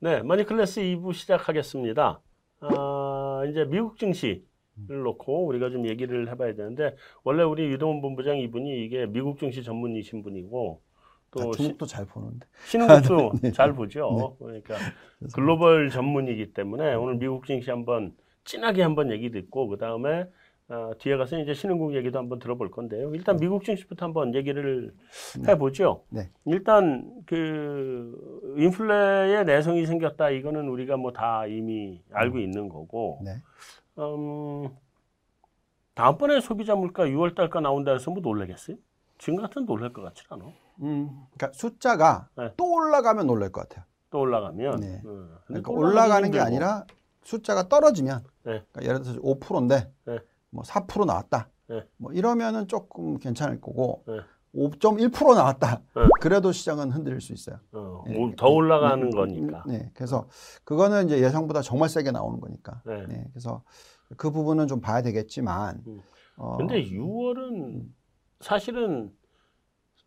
네, 머니 클래스 2부 시작하겠습니다. 아, 이제 미국 증시를 놓고 우리가 좀 얘기를 해봐야 되는데 원래 우리 유동훈 본부장 이분이 이게 미국 증시 전문이신 분이고 또 아, 중국도 시, 잘 보는데 신흥국도 네. 잘 보죠. 네. 그러니까 글로벌 전문이기 때문에 오늘 미국 증시 한번 진하게 한번 얘기 듣고 그 다음에 어, 뒤에 가서 이제 신흥국 얘기도 한번 들어볼 건데요. 일단 네. 미국 증시부터 한번 얘기를 네. 해보죠. 네. 일단 그 인플레의 내성이 생겼다 이거는 우리가 뭐 다 이미 알고 음. 있는 거고. 네. 음, 다음번에 소비자 물가 6월 달가 나온다 해서 뭐 놀라겠어요? 지금 같은 놀랄 것 같지 않아? 음, 그러니까 숫자가 네. 또 올라가면 놀랄 것 같아요. 또 올라가면. 네. 음. 그러니까 올라가는 게 아니라 숫자가 떨어지면 네. 그러니까 예를 들어서 5%인데 네. 뭐 4% 나왔다. 네. 뭐 이러면은 조금 괜찮을 거고 네. 5.1% 나왔다. 네. 그래도 시장은 흔들릴 수 있어요. 어, 네. 더 올라가는 네. 거니까. 네. 그래서 그거는 이제 예상보다 정말 세게 나오는 거니까. 네. 네. 그래서 그 부분은 좀 봐야 되겠지만. 음. 어, 근데 6월은 음. 사실은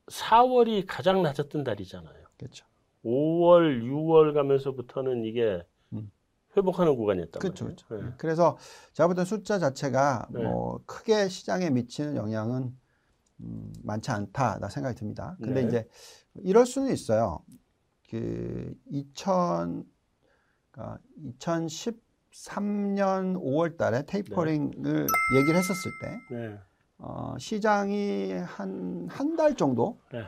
4월이 가장 낮았던 달이잖아요. 그렇죠. 5월, 6월 가면서부터는 이게 회복하는 구간이었단 그렇죠, 말이에요. 그렇죠. 네. 그래서 제가 볼 때 숫자 자체가 네. 뭐 크게 시장에 미치는 영향은 음, 많지 않다 나 생각이 듭니다. 근데 네. 이제 이럴 수는 있어요. 그 2000, 그러니까 2013년 5월 달에 테이퍼링을 얘기를 했었을 때 네. 어, 시장이 한 한 달 정도 네.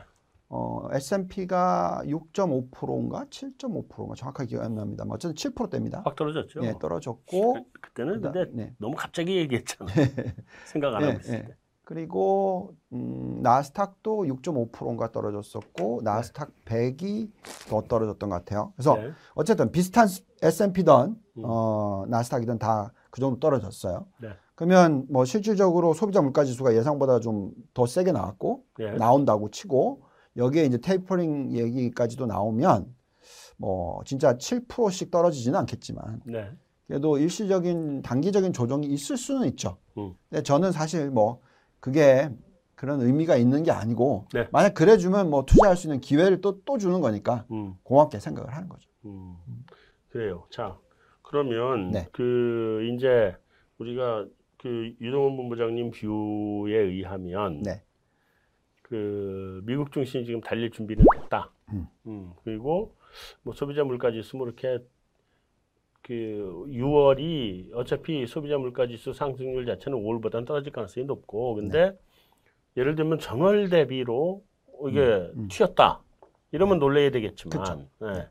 어, S&P가 6.5%인가 7.5%인가 정확하게 기억이 안 납니다. 뭐 어쨌든 7%대입니다. 확 떨어졌죠. 네, 떨어졌고 그, 때는 근데 네. 너무 갑자기 얘기했잖아. 네. 생각 안 하고 있을 네. 때. 그리고 음, 나스닥도 6.5%인가 떨어졌었고 나스닥 100이 더 떨어졌던 것 같아요. 그래서 네. 어쨌든 비슷한 S&P든 음. 어, 나스닥이든 다 그 정도 떨어졌어요. 네. 그러면 뭐 실질적으로 소비자 물가 지수가 예상보다 좀 더 세게 나왔고 네. 나온다고 치고 여기에 이제 테이퍼링 얘기까지도 나오면 뭐 진짜 7%씩 떨어지지는 않겠지만 네. 그래도 일시적인 단기적인 조정이 있을 수는 있죠. 음. 근데 저는 사실 뭐 그게 그런 의미가 있는 게 아니고 네. 만약 그래 주면 뭐 투자할 수 있는 기회를 또 또 주는 거니까 음. 고맙게 생각을 하는 거죠. 음. 그래요. 자 그러면 네. 그 이제 우리가 그 유동훈 본부장님 뷰에 의하면 네. 그 미국 중심이 지금 달릴 준비는 됐다. 음. 음. 그리고 뭐 소비자 물가 지수 뭐 이렇게 그 6월이 어차피 소비자 물가 지수 상승률 자체는 5월보다는 떨어질 가능성이 높고 근데 네. 예를 들면 정월 대비로 이게 음, 음. 튀었다. 이러면 네. 놀래야 되겠지만 네. 네.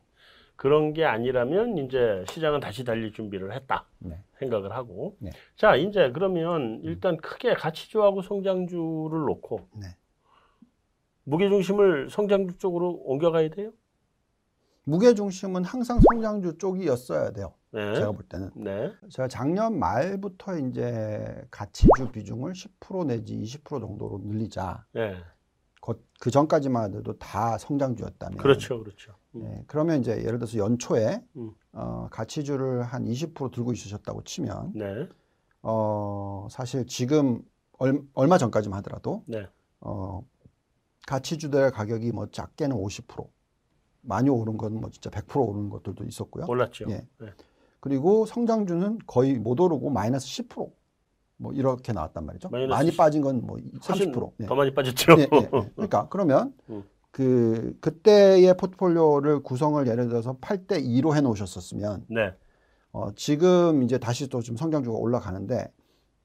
그런 게 아니라면 이제 시장은 다시 달릴 준비를 했다 네. 생각을 하고 네. 자 이제 그러면 일단 크게 가치주하고 성장주를 놓고 무게 중심을 성장주 쪽으로 옮겨가야 돼요? 무게 중심은 항상 성장주 쪽이었어야 돼요. 네. 제가 볼 때는. 네. 제가 작년 말부터 이제 가치주 비중을 10% 내지 20% 정도로 늘리자. 네. 그 전까지만 해도 다 성장주였다면. 그렇죠, 그렇죠. 음. 네, 그러면 이제 예를 들어서 연초에 음. 어, 가치주를 한 20% 들고 있으셨다고 치면, 네. 어, 사실 지금 얼, 얼마 전까지만 하더라도 네. 어, 가치주들의 가격이 뭐 작게는 50% 많이 오른 건 뭐 진짜 100% 오른 것들도 있었고요. 올랐죠. 예. 네. 그리고 성장주는 거의 못 오르고 마이너스 10%뭐 이렇게 나왔단 말이죠. 많이 빠진 건 뭐 30%. 네. 더 많이 빠졌죠. 네, 네, 그러니까 그러면 음. 그 그때의 포트폴리오를 구성을 예를 들어서 8대 2로 해 놓으셨었으면 네. 어, 지금 이제 다시 또 좀 성장주가 올라가는데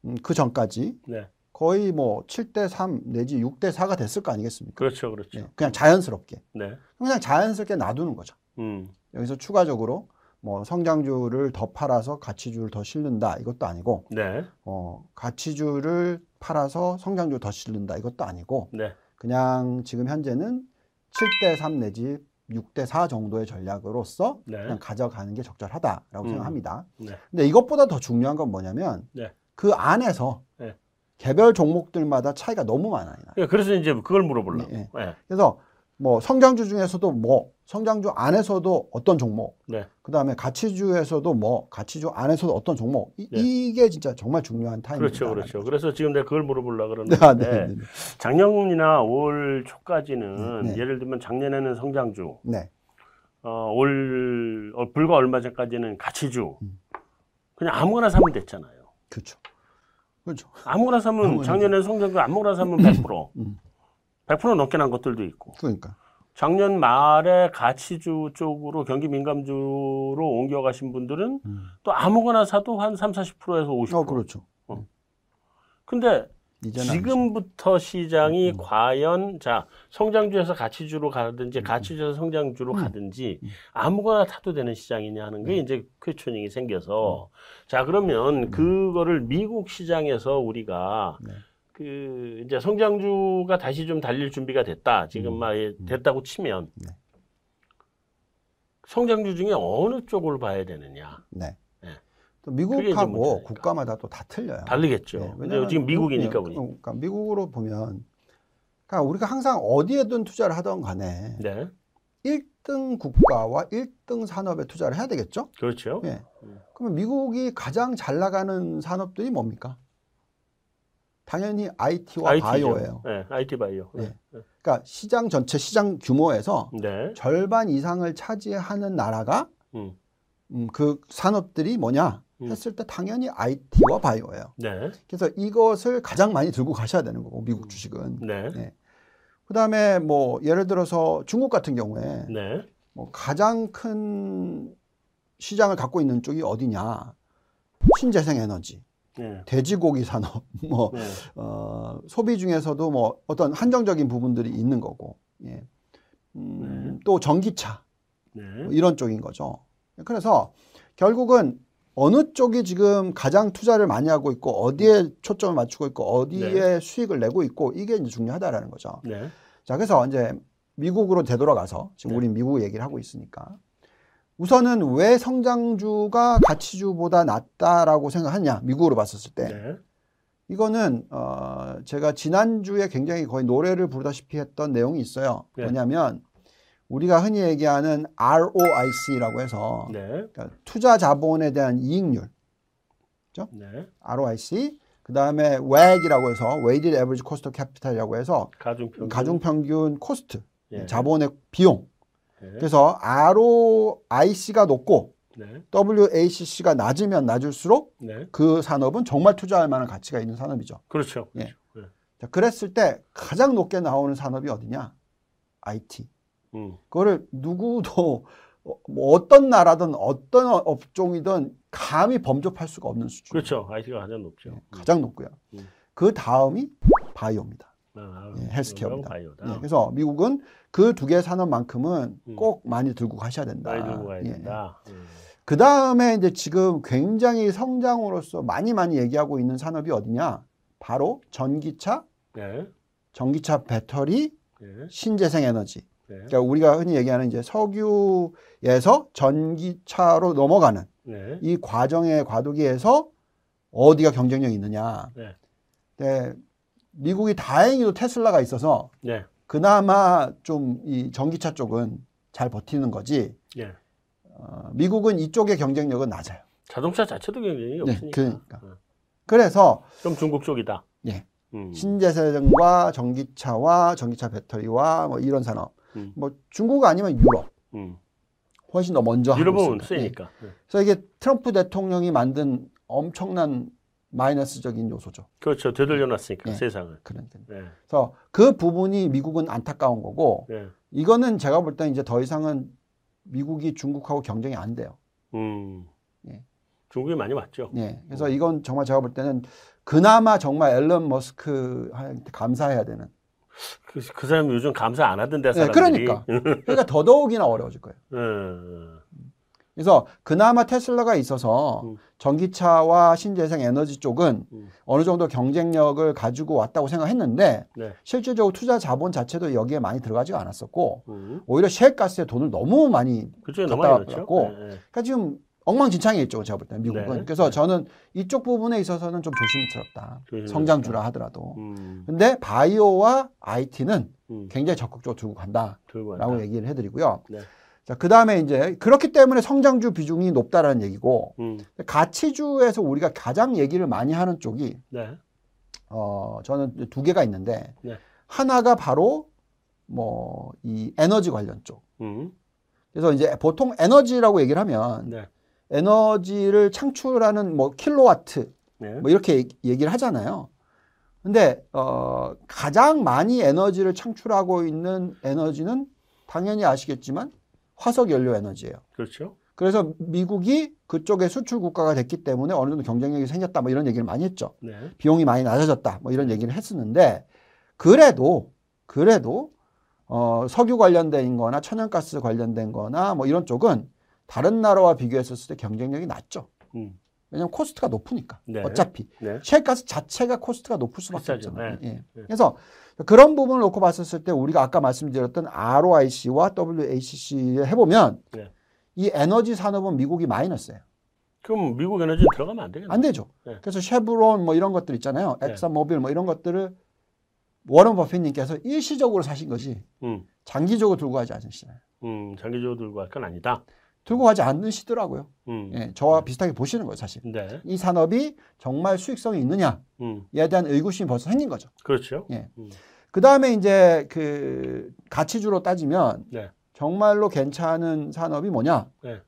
음, 그 전까지 네. 거의 뭐 7대 3 내지 6대 4가 됐을 거 아니겠습니까? 그렇죠, 그렇죠. 네, 그냥 자연스럽게. 네. 그냥 자연스럽게 놔두는 거죠. 음. 여기서 추가적으로 뭐 성장주를 더 팔아서 가치주를 더 실는다 이것도 아니고, 네. 어, 가치주를 팔아서 성장주를 더 실는다 이것도 아니고, 네. 그냥 지금 현재는 7대 3 내지 6대 4 정도의 전략으로서 네. 그냥 가져가는 게 적절하다라고 음. 생각합니다. 네. 근데 이것보다 더 중요한 건 뭐냐면 네. 그 안에서 네. 개별 종목들마다 차이가 너무 많아요. 예, 그래서 이제 그걸 물어보려고. 네, 네. 그래서 뭐 성장주 중에서도 뭐 성장주 안에서도 어떤 종목, 네. 그 다음에 가치주에서도 뭐 가치주 안에서도 어떤 종목 이, 네. 게 진짜 정말 중요한 타임입니다. 그렇죠, 그렇죠. 그래서 지금 내가 그걸 물어보려고 그러는데 아, 네, 네, 네. 작년이나 올 초까지는 예를 들면 작년에는 성장주, 네. 어, 올 어, 불과 얼마 전까지는 가치주 음. 그냥 아무거나 사면 됐잖아요. 그렇죠. 그렇죠. 아무거나 사면 작년에 성장률 아무거나 사면 100%. 음. 100% 넘게 난 것들도 있고. 그러니까. 작년 말에 가치주 쪽으로 경기 민감주로 옮겨가신 분들은 음. 또 아무거나 사도 한 3, 40%에서 50%. 어, 그렇죠. 어. 근데 지금부터 아니죠. 시장이 음. 과연 자 성장주에서 가치주로 가든지 음. 가치주에서 성장주로 음. 가든지 음. 아무거나 타도 되는 시장이냐 하는 게 네. 이제 퀘처닝이 생겨서 음. 자 그러면 음. 그거를 미국 시장에서 우리가 네. 그 이제 성장주가 다시 좀 달릴 준비가 됐다 지금 막 됐다고 치면 네. 성장주 중에 어느 쪽을 봐야 되느냐? 네. 미국하고 국가마다 또 다 틀려요. 다르겠죠. 네, 왜냐면 지금 미국이니까 우리. 그러니까 미국으로 보면 그러니까 우리가 항상 어디에든 투자를 하던 간에 네. 1등 국가와 1등 산업에 투자를 해야 되겠죠? 그렇죠. 예. 음. 그러면 미국이 가장 잘 나가는 산업들이 뭡니까? 당연히 IT와 IT죠. 바이오예요. 네, IT 바이오. 네. 네. 그러니까 시장 전체 시장 규모에서 네. 절반 이상을 차지하는 나라가 음. 음, 그 산업들이 뭐냐? 음. 했을 때 당연히 IT와 바이오예요. 네. 그래서 이것을 가장 많이 들고 가셔야 되는 거고 미국 음. 주식은. 네. 네. 그다음에 뭐 예를 들어서 중국 같은 경우에 네. 뭐 가장 큰 시장을 갖고 있는 쪽이 어디냐? 신재생 에너지. 네. 돼지고기 산업, 뭐, 네. 어, 소비 중에서도 뭐 어떤 한정적인 부분들이 있는 거고, 예. 음, 네. 또 전기차, 네. 뭐 이런 쪽인 거죠. 그래서 결국은 어느 쪽이 지금 가장 투자를 많이 하고 있고 어디에 초점을 맞추고 있고 어디에 네. 수익을 내고 있고 이게 이제 중요하다라는 거죠. 네. 자, 그래서 이제 미국으로 되돌아가서 지금 네. 우리 미국 얘기를 하고 있으니까 우선은 왜 성장주가 가치주보다 낫다라고 생각하냐 미국으로 봤었을 때 네. 이거는 어 제가 지난주에 굉장히 거의 노래를 부르다시피 했던 내용이 있어요. 네. 뭐냐면 우리가 흔히 얘기하는 ROIC라고 해서 네. 그러니까 투자 자본에 대한 이익률, 그죠? 네. ROIC. 그 다음에 WACC이라고 해서 Weighted Average Cost of Capital이라고 해서 가중평균, 가중평균 코스트, 예. 자본의 비용. 네. 그래서 ROIC가 높고 네. WACC가 낮으면 낮을수록 네. 그 산업은 정말 투자할 만한 가치가 있는 산업이죠. 그렇죠. 예. 그렇죠. 자, 그랬을 때 가장 높게 나오는 산업이 어디냐? IT. 음. 그거를 누구도 어, 뭐 어떤 나라든 어떤 업종이든 감히 범접할 수가 없는 수준. 그렇죠. IT가 가장 높죠. 네, 가장 높고요. 음. 그 다음이 바이오입니다. 아, 예, 헬스케어입니다. 예, 그래서 미국은 그 두 개 산업만큼은 음. 꼭 많이 들고 가셔야 된다. 많이 들고 가야 예. 된다. 음. 그 다음에 이제 지금 굉장히 성장으로서 많이 많이 얘기하고 있는 산업이 어디냐? 바로 전기차, 네. 전기차 배터리, 네. 신재생 에너지. 네. 그러니까 우리가 흔히 얘기하는 이제 석유에서 전기차로 넘어가는 네. 이 과정의 과도기에서 어디가 경쟁력이 있느냐. 네. 네. 미국이 다행히도 테슬라가 있어서 네. 그나마 좀 이 전기차 쪽은 잘 버티는 거지. 네. 어, 미국은 이쪽의 경쟁력은 낮아요. 자동차 자체도 경쟁이 네, 없으니까. 그러니까. 어. 그래서 좀 중국 쪽이다. 예. 음. 신재생과 전기차와 전기차 배터리와 뭐 이런 산업 음. 뭐 중국 아니면 유럽. 음. 훨씬 더 먼저 유럽은 세니까. 네. 그래서 이게 트럼프 대통령이 만든 엄청난 마이너스적인 요소죠. 그렇죠. 되돌려놨으니까 네. 세상을. 그런데. 네. 그래서 그 부분이 미국은 안타까운 거고 네. 이거는 제가 볼 때는 이제 더 이상은 미국이 중국하고 경쟁이 안 돼요. 음. 예. 중국이 많이 왔죠. 네. 그래서 이건 정말 제가 볼 때는 그나마 정말 앨런 머스크한테 감사해야 되는 그, 그 사람 요즘 감사 안 하던데 네, 사람들이. 그러니까. 그러니까 더더욱이나 어려워질 거예요. 음. 그래서 그나마 테슬라가 있어서 음. 전기차와 신재생 에너지 쪽은 음. 어느 정도 경쟁력을 가지고 왔다고 생각했는데 네. 실질적으로 투자 자본 자체도 여기에 많이 들어가지가 않았었고 음. 오히려 셰일가스에 돈을 너무 많이 갖다 갖고 네, 네. 그러니까 지금 엉망진창이있죠 제가 볼 때는 미국은. 네. 그래서 네. 저는 이쪽 부분에 있어서는 좀 조심스럽다. 조심스럽다. 성장주라 하더라도. 음. 근데 바이오와 IT는 음. 굉장히 적극적으로 들고 간다라고 얘기를 해드리고요. 네. 자, 그 다음에 이제 그렇기 때문에 성장주 비중이 높다라는 얘기고 음. 가치주에서 우리가 가장 얘기를 많이 하는 쪽이 네. 어, 저는 두 개가 있는데 네. 하나가 바로 뭐 이 에너지 관련 쪽. 음. 그래서 이제 보통 에너지라고 얘기를 하면 네. 에너지를 창출하는 뭐 킬로와트 네. 뭐 이렇게 얘기를 하잖아요. 근데 어 가장 많이 에너지를 창출하고 있는 에너지는 당연히 아시겠지만 화석 연료 에너지예요. 그렇죠. 그래서 미국이 그쪽에 수출 국가가 됐기 때문에 어느 정도 경쟁력이 생겼다 뭐 이런 얘기를 많이 했죠. 네. 비용이 많이 낮아졌다 뭐 이런 얘기를 했었는데 그래도 그래도 어 석유 관련된 거나 천연가스 관련된 거나 뭐 이런 쪽은 다른 나라와 비교했었을 때 경쟁력이 낮죠. 음. 왜냐하면 코스트가 높으니까 네. 어차피 네. 셰일가스 자체가 코스트가 높을 수밖에 비싸죠. 없잖아요. 네. 예. 네. 그래서 그런 부분을 놓고 봤었을 때 우리가 아까 말씀드렸던 ROIC와 WACC 해보면 네. 이 에너지 산업은 미국이 마이너스예요. 그럼 미국 에너지 들어가면 안 되겠네. 안 되죠. 네. 그래서 쉐브론 뭐 이런 것들 있잖아요. 엑손 모빌 뭐 이런 것들을 워런 버핏님께서 일시적으로 사신 것이 음. 장기적으로 들고 가지 않으시잖아요. 음, 장기적으로 들고 갈 건 아니다. 들고 가지 않으시더라고요. 음. 예, 저와 비슷하게 보시는 거예요, 사실. 네. 이 산업이 정말 수익성이 있느냐에 음. 대한 의구심이 벌써 생긴 거죠. 그렇죠. 예. 음. 그 다음에 이제 그 가치주로 따지면 네. 정말로 괜찮은 산업이 뭐냐? 네.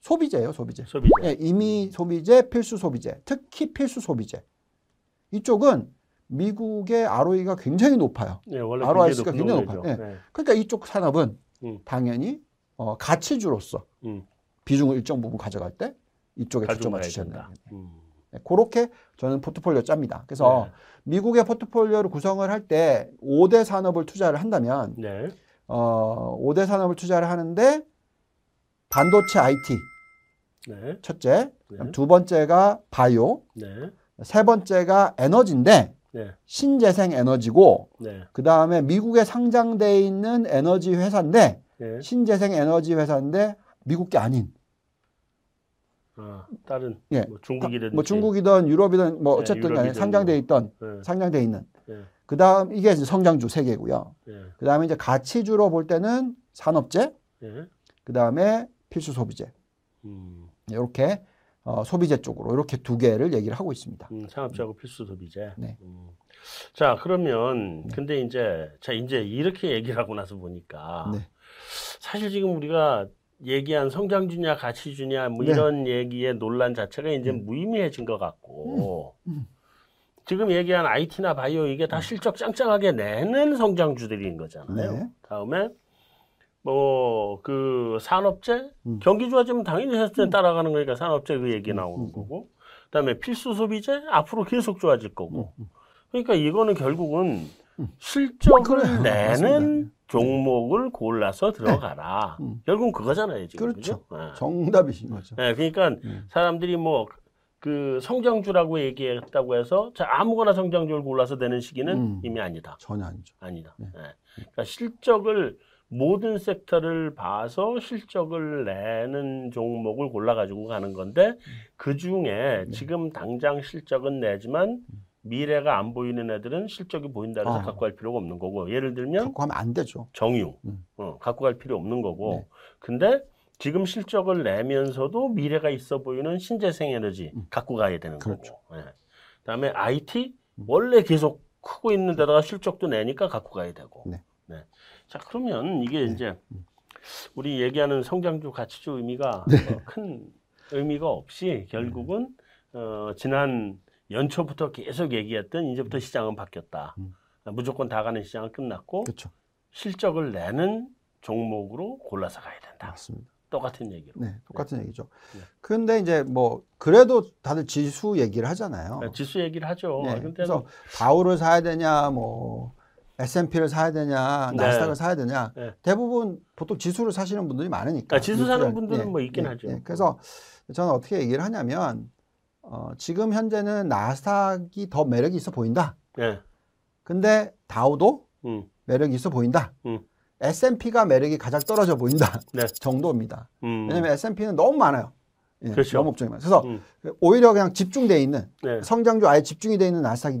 소비재예요, 소비재. 소비재. 예, 이미 소비재, 필수 소비재, 특히 필수 소비재. 이쪽은 미국의 ROE가 굉장히 높아요. 네, 원래 ROIC가 굉장히 높아요. 예. 네. 그러니까 이쪽 산업은 음. 당연히 어, 가치주로서 음. 비중을 일정 부분 가져갈 때 이쪽에 초점을 맞추셔야 된다. 음. 네, 그렇게 저는 포트폴리오 짭니다. 그래서 네. 미국의 포트폴리오를 구성을 할 때 5대 산업을 투자를 한다면 네. 어, 5대 산업을 투자를 하는데 반도체 IT 네. 첫째, 네. 두 번째가 바이오, 네. 세 번째가 에너지인데 신재생 에너지고 그 다음에 미국에 상장돼 있는 에너지 회사인데 예. 신재생 에너지 회사인데 미국 게 아닌. 아, 다른 예. 뭐 중국이든 뭐 중국이든 유럽이든 뭐 예, 어쨌든 간에 상장돼 있던 뭐. 상장돼 있는. 예. 그다음 이게 성장주 세 개고요. 예. 그다음에 이제 가치주로 볼 때는 산업재, 그다음에 필수 소비재. 음. 이렇게 어, 소비재 쪽으로 이렇게 두 개를 얘기를 하고 있습니다. 음, 산업재하고 필수 소비재. 네. 음. 자 그러면 네. 근데 이제 자 이제 이렇게 얘기를 하고 나서 보니까 네. 사실 지금 우리가 얘기한 성장 주냐 가치 주냐 뭐 네. 이런 얘기의 논란 자체가 이제 음. 무의미해진 것 같고 음. 음. 지금 얘기한 IT나 바이오 이게 다 음. 실적 짱짱하게 내는 성장주들인 거잖아요. 네. 다음에 뭐 그 산업재 음. 경기 좋아지면 당연히 산업재 따라가는 거니까 산업재 그 얘기 나오는 거고 그다음에 필수 소비재 앞으로 계속 좋아질 거고 그러니까 이거는 결국은 실적을 그래, 내는 종목을 골라서 들어가라. 네. 음. 결국은 그거잖아요, 지금. 그렇죠. 그죠? 네. 정답이신 거죠. 네, 그러니까 음. 사람들이 뭐 그 성장주라고 얘기했다고 해서 자 아무거나 성장주를 골라서 되는 시기는 음. 이미 아니다. 전혀 아니죠. 아니다. 네. 네. 그러니까 실적을 모든 섹터를 봐서 실적을 내는 종목을 골라가지고 가는 건데 음. 그 중에 네. 지금 당장 실적은 내지만 음. 미래가 안 보이는 애들은 실적이 보인다 해서 아. 갖고 갈 필요가 없는 거고 예를 들면 갖고 가면 안 되죠. 정유 음. 어, 갖고 갈 필요 없는 거고 네. 근데 지금 실적을 내면서도 미래가 있어 보이는 신재생 에너지 음. 갖고 가야 되는 그렇죠. 거고 네. 그다음에 IT 음. 원래 계속 크고 있는 데다가 실적도 내니까 갖고 가야 되고 네. 네. 자 그러면 이게 네. 이제 음. 우리 얘기하는 성장주 가치주 의미가 네. 어, 큰 의미가 없이 결국은 어, 지난 연초부터 계속 얘기했던 이제부터 시장은 바뀌었다. 음. 무조건 다 가는 시장은 끝났고 그쵸. 실적을 내는 종목으로 골라서 가야 된다. 맞습니다. 똑같은 얘기로. 네, 똑같은 네. 얘기죠. 네. 근데 이제 뭐 그래도 다들 지수 얘기를 하잖아요. 네, 지수 얘기를 하죠. 네, 그래서 바우를 사야 되냐, 뭐 S&P를 사야 되냐, 네. 나스닥을 사야 되냐. 네. 대부분 보통 지수를 사시는 분들이 많으니까. 아, 지수 사는 분들은 뭐 있긴 하죠. 그래서 저는 어떻게 얘기를 하냐면 어, 지금 현재는 나스닥이 더 매력이 있어 보인다. 네. 근데 다우도 음. 매력이 있어 보인다. 음. S&P가 매력이 가장 떨어져 보인다. 네. 정도입니다. 음. 왜냐하면 S&P는 너무 많아요. 예, 그렇죠. 많아요. 그래서 음. 오히려 그냥 집중돼 있는 네. 성장주 아예 집중이 돼 있는 나스닥이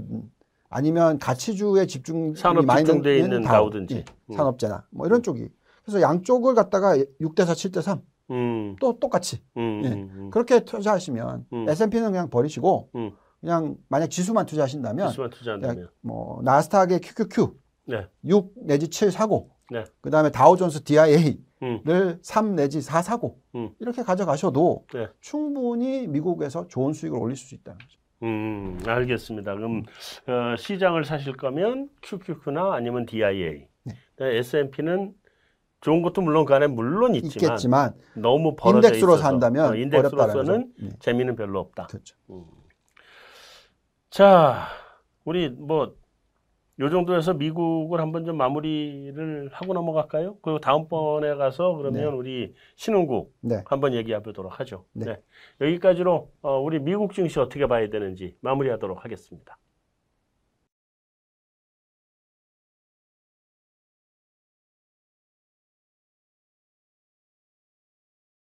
아니면 가치주에 집중이 산업 많이 돼 있는 다우든지 예, 음. 산업재나 뭐 이런 쪽이 그래서 양쪽을 갖다가 6대 4, 7대 3 음. 또 똑같이 음, 예. 음, 음. 그렇게 투자하시면 음. S&P는 그냥 버리시고 음. 그냥 만약 지수만 투자하신다면, 지수만 투자한다면. 뭐 나스닥의 QQQ 네. 6 내지 7 사고 네. 그다음에 다우존스 DIA 음. 3 내지 4 사고 음. 이렇게 가져가셔도 네. 충분히 미국에서 좋은 수익을 올릴 수 있다는 거죠. 음, 알겠습니다. 그럼 어, 시장을 사실 거면 QQQ나 아니면 DIA. 네. S&P는 좋은 것도 물론 그 안에 물론 있지만 있겠지만 너무 벌어져 인덱스로 있어서 산다면 어, 인덱스로서는. 네. 재미는 별로 없다. 그렇죠. 자, 우리 뭐 요 정도에서 미국을 한번 좀 마무리를 하고 넘어갈까요? 그리고 다음번에 가서 그러면 네. 우리 신흥국 네. 한번 얘기해 보도록 하죠. 네. 네. 여기까지로 어, 우리 미국 증시 어떻게 봐야 되는지 마무리하도록 하겠습니다.